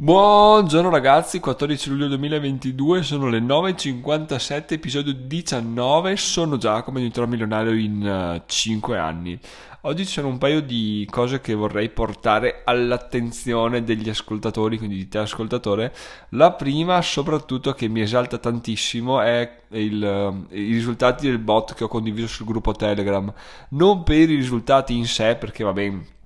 Buongiorno ragazzi, 14 luglio 2022, sono le 9.57, episodio 19, sono Giacomo e diventerò milionario in uh, 5 anni. Oggi ci sono un paio di cose che vorrei portare all'attenzione degli ascoltatori, quindi di te ascoltatore. La prima, soprattutto, che mi esalta tantissimo è il, uh, i risultati del bot che ho condiviso sul gruppo Telegram. Non per i risultati in sé, perché va bene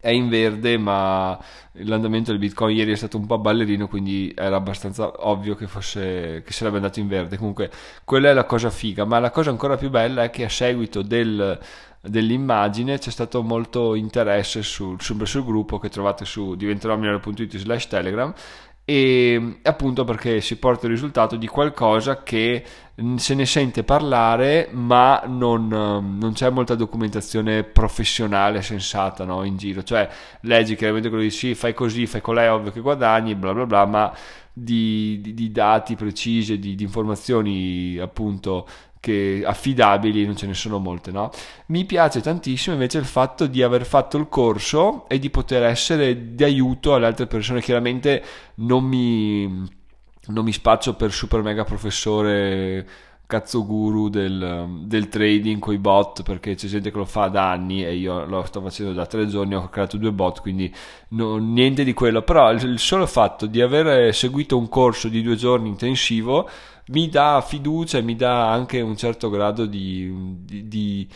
è in verde, ma l'andamento del Bitcoin ieri è stato un po' ballerino, quindi era abbastanza ovvio che, fosse, che sarebbe andato in verde. Comunque, quella è la cosa figa. Ma la cosa ancora più bella è che a seguito del, dell'immagine c'è stato molto interesse sul, sul, sul gruppo che trovate su diventerò.it slash telegram e appunto perché si porta il risultato di qualcosa che se ne sente parlare ma non, non c'è molta documentazione professionale sensata no, in giro. Cioè leggi chiaramente quello di sì fai così fai con lei ovvio che guadagni bla bla bla ma di, di, di dati precisi di, di informazioni appunto che affidabili non ce ne sono molte, no? Mi piace tantissimo invece il fatto di aver fatto il corso e di poter essere di aiuto alle altre persone. Chiaramente non mi, non mi spaccio per super mega professore cazzo guru del, del trading con i bot perché c'è gente che lo fa da anni e io lo sto facendo da tre giorni ho creato due bot quindi no, niente di quello. Però il, solo fatto di aver seguito un corso di due giorni intensivo mi dà fiducia e mi dà anche un certo grado di, di, di,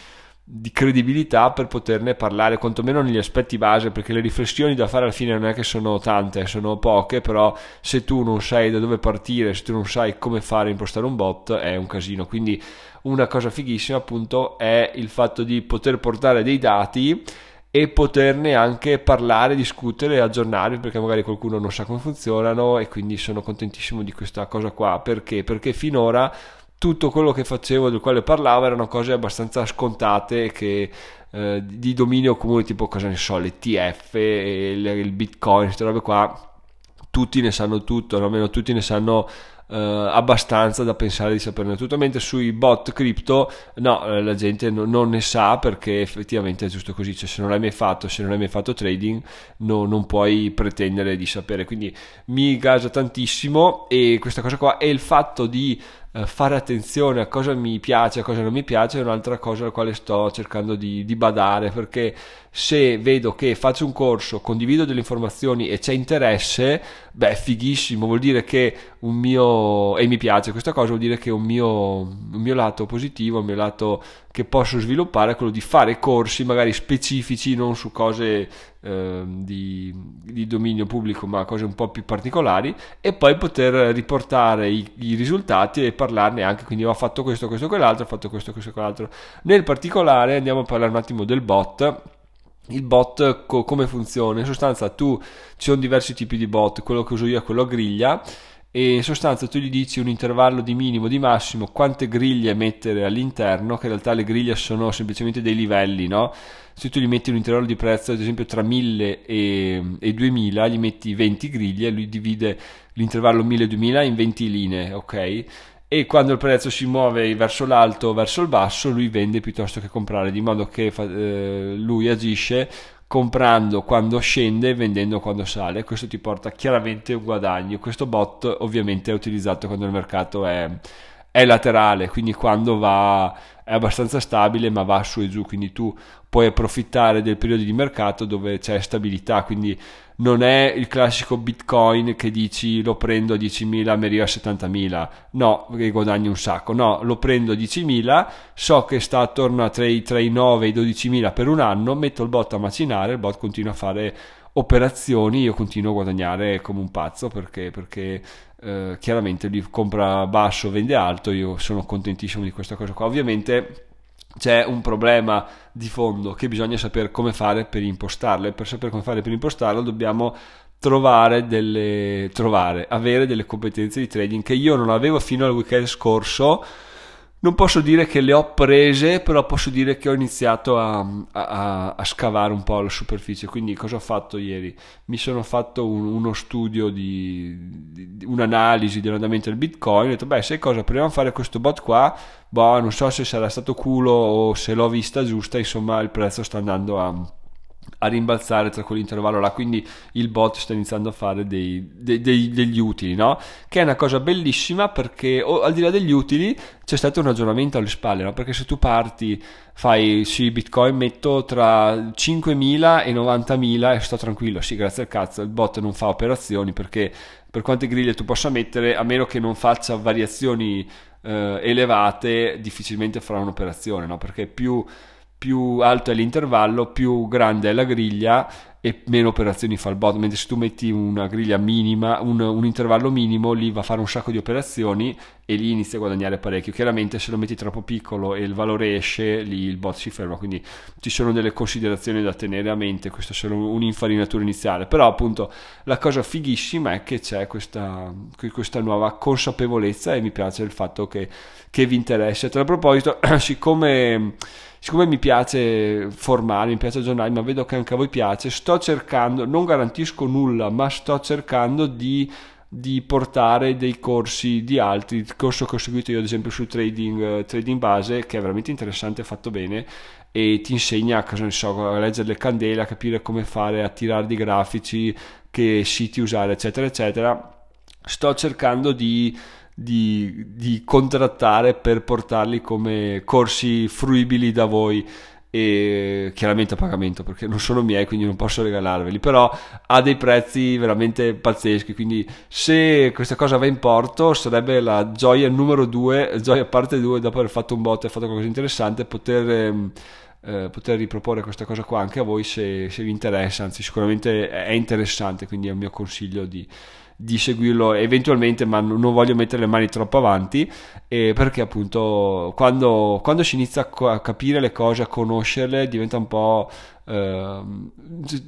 di, credibilità per poterne parlare, quantomeno negli aspetti base, perché le riflessioni da fare alla fine non è che sono tante, sono poche, però se tu non sai da dove partire, se tu non sai come fare impostare un bot, è un casino. Quindi una cosa fighissima appunto è il fatto di poter portare dei dati e poterne anche parlare, discutere, aggiornare perché magari qualcuno non sa come funzionano e quindi sono contentissimo di questa cosa qua perché? Perché finora tutto quello che facevo, del quale parlavo, erano cose abbastanza scontate che eh, di dominio comune, tipo cosa ne so, l'ETF, il, il Bitcoin, queste robe qua, tutti ne sanno tutto, almeno tutti ne sanno eh, abbastanza da pensare di saperne tutto, mentre sui bot cripto no, eh, la gente no, non ne sa perché effettivamente è giusto così, cioè se non l'hai mai fatto, se non hai mai fatto trading no, non puoi pretendere di sapere, quindi mi gasa tantissimo e questa cosa qua è il fatto di fare attenzione a cosa mi piace, a cosa non mi piace è un'altra cosa alla quale sto cercando di, di, badare perché se vedo che faccio un corso, condivido delle informazioni e c'è interesse, beh, fighissimo, vuol dire che un mio e mi piace questa cosa, vuol dire che un mio, un mio lato positivo, un mio lato che posso sviluppare è quello di fare corsi magari specifici, non su cose eh, di, di, dominio pubblico, ma cose un po' più particolari, e poi poter riportare i, i risultati e parlarne anche. Quindi ho fatto questo, questo, quell'altro, ho fatto questo, questo, quell'altro. Nel particolare andiamo a parlare un attimo del bot il bot co- come funziona in sostanza tu ci sono diversi tipi di bot quello che uso io è quello a griglia e in sostanza tu gli dici un intervallo di minimo di massimo quante griglie mettere all'interno che in realtà le griglie sono semplicemente dei livelli no? se tu gli metti un intervallo di prezzo ad esempio tra 1000 e, e 2000 gli metti 20 griglie lui divide l'intervallo 1000-2000 in 20 linee ok e quando il prezzo si muove verso l'alto o verso il basso lui vende piuttosto che comprare di modo che eh, lui agisce comprando quando scende e vendendo quando sale. Questo ti porta chiaramente un guadagno. Questo bot ovviamente è utilizzato quando il mercato è, è laterale, quindi quando va è abbastanza stabile ma va su e giù, quindi tu puoi approfittare del periodo di mercato dove c'è stabilità, quindi non è il classico bitcoin che dici lo prendo a 10.000 mi arriva a 70.000 no, che guadagni un sacco. No, lo prendo a 10.000 so che sta attorno a tra i 9 e i 12.000 per un anno metto il bot a macinare il bot continua a fare operazioni io continuo a guadagnare come un pazzo perché, perché eh, chiaramente lui compra basso vende alto io sono contentissimo di questa cosa qua. Ovviamente c'è un problema di fondo che bisogna sapere come fare per impostarlo. E per sapere come fare per impostarlo dobbiamo trovare delle trovare avere delle competenze di trading che io non avevo fino al weekend scorso non posso dire che le ho prese, però posso dire che ho iniziato a, a, a scavare un po' la superficie. Quindi, cosa ho fatto ieri? Mi sono fatto un, uno studio di, di, un'analisi dell'andamento del Bitcoin. Ho detto, beh, sai cosa? Proviamo a fare questo bot qua. Boh, non so se sarà stato culo o se l'ho vista giusta. Insomma, il prezzo sta andando a, a rimbalzare tra quell'intervallo là quindi il bot sta iniziando a fare dei, dei, dei, degli utili no? che è una cosa bellissima perché oh, al di là degli utili c'è stato un ragionamento alle spalle no? perché se tu parti fai sì bitcoin metto tra 5.000 e 90.000 e sto tranquillo sì grazie al cazzo il bot non fa operazioni perché per quante griglie tu possa mettere a meno che non faccia variazioni eh, elevate difficilmente farà un'operazione no? perché più più alto è l'intervallo, più grande è la griglia e meno operazioni fa il bot, mentre se tu metti una griglia minima, un, un, intervallo minimo, lì va a fare un sacco di operazioni e lì inizia a guadagnare parecchio. Chiaramente se lo metti troppo piccolo e il valore esce, lì il bot si ferma, quindi ci sono delle considerazioni da tenere a mente, questa è solo un'infarinatura iniziale, però appunto la cosa fighissima è che c'è questa, questa nuova consapevolezza e mi piace il fatto che, che vi interessa. A tal proposito, siccome siccome mi piace formare, mi piace aggiornare, ma vedo che anche a voi piace, sto cercando, non garantisco nulla, ma sto cercando di, di portare dei corsi di altri. Il corso che ho seguito io, ad esempio, su trading, uh, trading base, che è veramente interessante, fatto bene e ti insegna so, a leggere le candele, a capire come fare, a tirare di grafici, che siti usare, eccetera, eccetera. Sto cercando di di, di contrattare per portarli come corsi fruibili da voi e chiaramente a pagamento perché non sono miei quindi non posso regalarveli però ha dei prezzi veramente pazzeschi quindi se questa cosa va in porto sarebbe la gioia numero due gioia parte due dopo aver fatto un bot e fatto qualcosa di interessante poter, ehm, eh, poter riproporre questa cosa qua anche a voi se, se vi interessa anzi sicuramente è interessante quindi è il mio consiglio di di seguirlo eventualmente, ma non voglio mettere le mani troppo avanti, eh, perché appunto quando, quando si inizia a capire le cose, a conoscerle, diventa un po' Uh,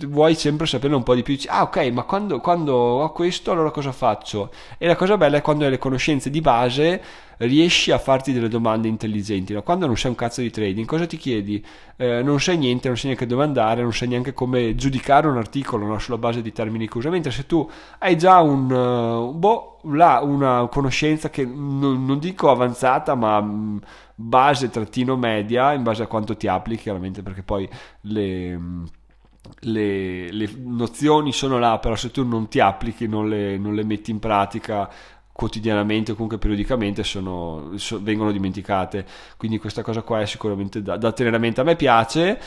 vuoi sempre sapere un po' di più, dici, ah ok, ma quando, quando, ho questo allora cosa faccio? E la cosa bella è quando hai le conoscenze di base riesci a farti delle domande intelligenti. No? Quando non sai un cazzo di trading, cosa ti chiedi? Eh, non sai niente, non sai neanche dove andare, non sai neanche come giudicare un articolo no? sulla base di termini che usa. Mentre se tu hai già un, uh, boh, là, una conoscenza che non, non dico avanzata, ma mh, mm, base trattino media in base a quanto ti applichi, chiaramente perché poi le, le, le, nozioni sono là, però se tu non ti applichi, non le, non le metti in pratica quotidianamente o comunque periodicamente sono, so, vengono dimenticate. Quindi questa cosa qua è sicuramente da, da tenere a mente. A me piace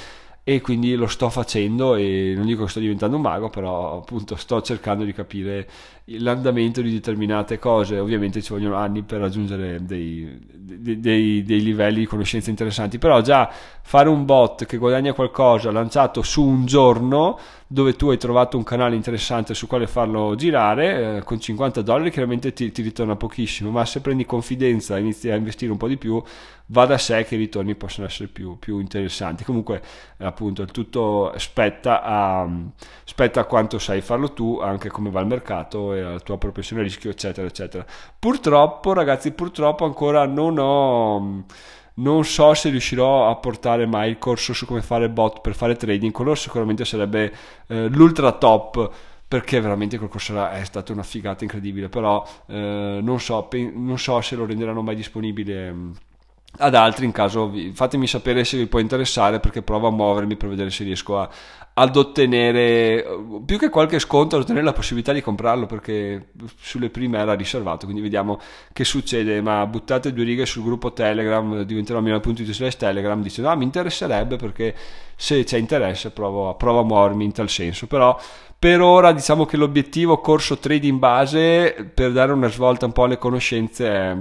e quindi lo sto facendo e non dico che sto diventando un mago, però appunto sto cercando di capire l'andamento di determinate cose. Ovviamente ci vogliono anni per raggiungere dei, dei, dei, dei livelli di conoscenza interessanti, però già fare un bot che guadagna qualcosa lanciato su un giorno dove tu hai trovato un canale interessante su quale farlo girare eh, con 50 dollari chiaramente ti, ti, ritorna pochissimo ma se prendi confidenza e inizi a investire un po' di più va da sé che i ritorni possono essere più, più interessanti. Comunque appunto il tutto spetta a, spetta a quanto sai farlo tu anche come va il mercato e alla tua propensione a rischio eccetera eccetera. Purtroppo ragazzi purtroppo ancora non ho non so se riuscirò a portare mai il corso su come fare bot per fare trading, quello sicuramente sarebbe eh, l'ultra top perché veramente quel corso è stata una figata incredibile, però eh, non, so, pe- non, so, se lo renderanno mai disponibile mm, ad altri in caso. Fatemi sapere se vi può interessare perché provo a muovermi per vedere se riesco a, ad ottenere più che qualche sconto ad ottenere la possibilità di comprarlo perché sulle prime era riservato quindi vediamo che succede ma buttate due righe sul gruppo telegram diventerò milano.it slash telegram dicendo ah mi interesserebbe perché se c'è interesse provo, provo a muovermi in tal senso però per ora diciamo che l'obiettivo corso trading base per dare una svolta un po' alle conoscenze è,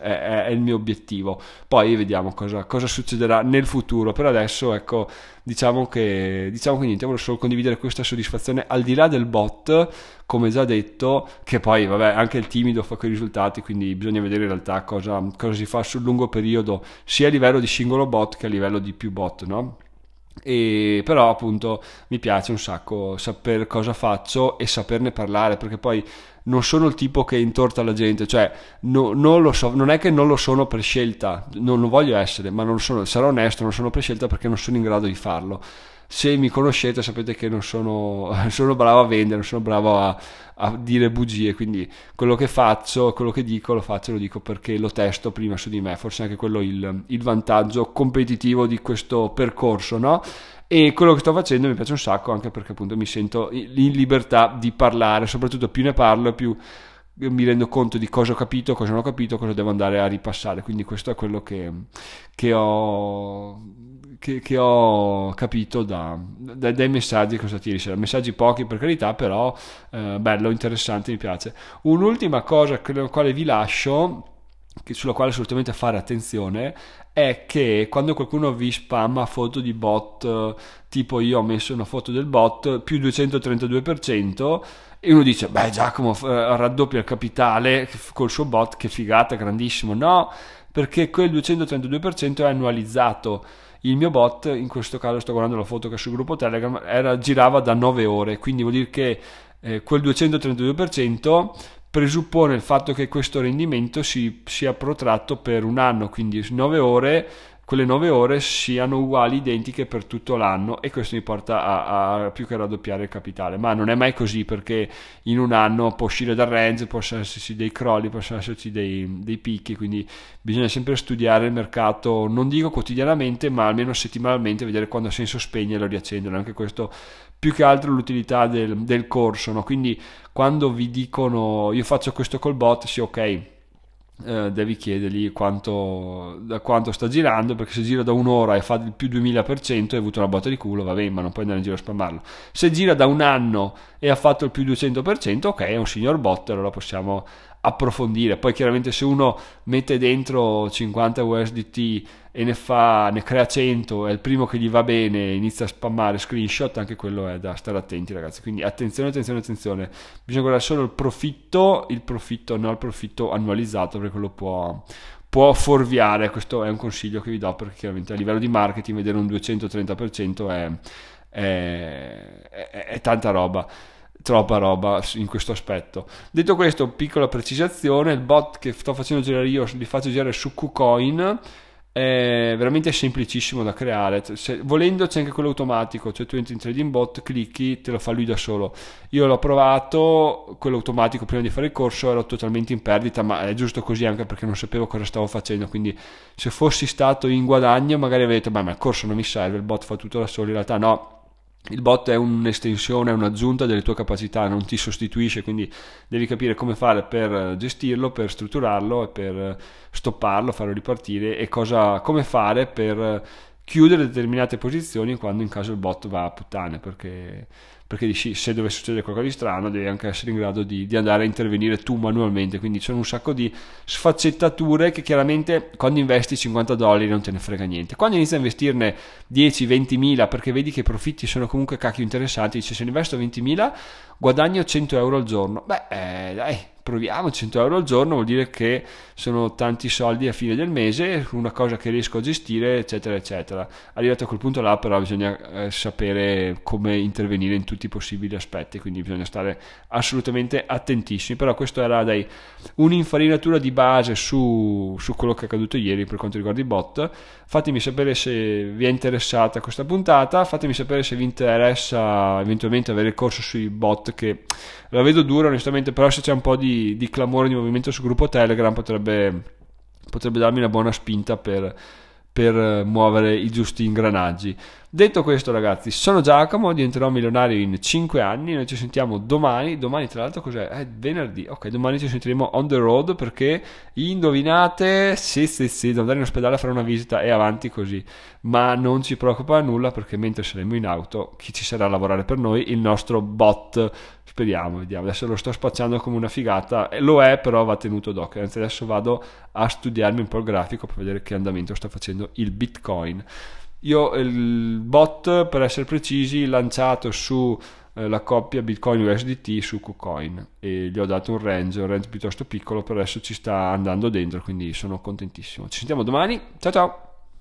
è, è il mio obiettivo. Poi vediamo cosa, cosa, succederà nel futuro. Per adesso ecco diciamo che, diciamo che niente, volevo solo condividere questa soddisfazione al di là del bot, come già detto, che poi vabbè anche il timido fa quei risultati, quindi bisogna vedere in realtà cosa, cosa si fa sul lungo periodo, sia a livello di singolo bot che a livello di più bot, no? E però appunto mi piace un sacco sapere cosa faccio e saperne parlare perché poi non sono il tipo che intorta la gente cioè no, non lo so non è che non lo sono per scelta non lo voglio essere ma non sono, sarò onesto non sono per scelta perché non sono in grado di farlo se mi conoscete sapete che non sono, sono bravo a vendere, non sono bravo a, a, dire bugie, quindi quello che faccio, quello che dico lo faccio, lo dico perché lo testo prima su di me, forse anche quello il, il vantaggio competitivo di questo percorso, no? e quello che sto facendo mi piace un sacco anche perché appunto mi sento in libertà di parlare, soprattutto più ne parlo più mi rendo conto di cosa ho capito, cosa non ho capito, cosa devo andare a ripassare. Quindi questo è quello che, che, ho, che, che ho, capito da, da, dai messaggi che sono stati Messaggi pochi per carità, però eh, bello, interessante, mi piace. Un'ultima cosa con la quale vi lascio sulla quale assolutamente fare attenzione è che quando qualcuno vi spamma foto di bot tipo io ho messo una foto del bot più 232% e uno dice, beh Giacomo eh, raddoppia il capitale col suo bot, che figata, grandissimo. No, perché quel 232% è annualizzato. Il mio bot, in questo caso sto guardando la foto che è sul gruppo Telegram, era, girava da 9 ore, quindi vuol dire che eh, quel 232% presuppone il fatto che questo rendimento si, sia protratto per un anno, quindi 9 ore quelle 9 ore siano uguali, identiche per tutto l'anno e questo mi porta a, a, più che raddoppiare il capitale. Ma non è mai così perché in un anno può uscire dal range, possono esserci dei crolli, possono esserci dei, dei picchi, quindi bisogna sempre studiare il mercato, non dico quotidianamente, ma almeno settimanalmente, vedere quando ha senso spegnere e riaccendere. Anche questo più che altro l'utilità del, del corso. No? Quindi quando vi dicono io faccio questo col bot, sì ok eh, devi chiedergli quanto, da quanto sta girando perché se gira da un'ora e fa il più 2000% hai avuto una botta di culo va bene ma non puoi andare in giro a spammarlo se gira da un anno e ha fatto il più 200% ok è un signor bot allora possiamo approfondire. Poi chiaramente se uno mette dentro 50 USDT e ne fa, ne crea 100 è il primo che gli va bene, inizia a spammare screenshot, anche quello è da stare attenti ragazzi. Quindi attenzione, attenzione, attenzione. Bisogna guardare solo il profitto, il profitto, non il profitto annualizzato perché quello può, può fuorviare. Questo è un consiglio che vi do perché chiaramente a livello di marketing vedere un 230% è, è, è, è tanta roba troppa roba in questo aspetto. Detto questo, piccola precisazione, il bot che sto facendo girare io li faccio girare su KuCoin è veramente semplicissimo da creare. Se, volendo c'è anche quello automatico cioè tu entri in trading bot clicchi te lo fa lui da solo. Io l'ho provato quello automatico prima di fare il corso ero totalmente in perdita ma è giusto così anche perché non sapevo cosa stavo facendo quindi se fossi stato in guadagno magari avrei detto ma il corso non mi serve il bot fa tutto da solo in realtà no il bot è un'estensione, un'aggiunta delle tue capacità, non ti sostituisce, quindi devi capire come fare per gestirlo, per strutturarlo per stopparlo, farlo ripartire e cosa, come fare per chiudere determinate posizioni quando in caso il bot va a puttane, perché perché dici se dovesse succedere qualcosa di strano devi anche essere in grado di, di, andare a intervenire tu manualmente. Quindi c'è un sacco di sfaccettature che chiaramente quando investi 50 dollari non te ne frega niente. Quando inizi a investirne 10 20 mila perché vedi che i profitti sono comunque cacchio interessanti dici se investo 20 mila guadagno 100 euro al giorno. Beh eh, dai proviamo 100 euro al giorno vuol dire che sono tanti soldi a fine del mese una cosa che riesco a gestire eccetera eccetera. Arrivato a quel punto là però bisogna eh, sapere come intervenire in tutti i possibili aspetti quindi bisogna stare assolutamente attentissimi. Però questo era dai un'infarinatura di base su, su quello che è accaduto ieri per quanto riguarda i bot. Fatemi sapere se vi è interessata questa puntata fatemi sapere se vi interessa eventualmente avere il corso sui bot che la vedo dura onestamente però se c'è un po' di di, clamore di movimento sul gruppo Telegram potrebbe, potrebbe darmi una buona spinta per, per muovere i giusti ingranaggi. Detto questo, ragazzi, sono Giacomo, diventerò milionario in 5 anni. Noi ci sentiamo domani. Domani, tra l'altro, cos'è? È venerdì. Ok, domani ci sentiremo on the road perché indovinate? Sì, sì, sì, devo andare in ospedale a fare una visita e avanti così. Ma non ci preoccupa nulla perché mentre saremo in auto, chi ci sarà a lavorare per noi? Il nostro bot. Speriamo, vediamo. Adesso lo sto spacciando come una figata. Lo è, però va tenuto d'occhio. Anzi, adesso vado a studiarmi un po' il grafico per vedere che andamento sta facendo il Bitcoin. Io il bot, per essere precisi, lanciato su eh, la coppia Bitcoin USDT su KuCoin e gli ho dato un range, un range piuttosto piccolo, per adesso ci sta andando dentro, quindi sono contentissimo. Ci sentiamo domani, ciao ciao!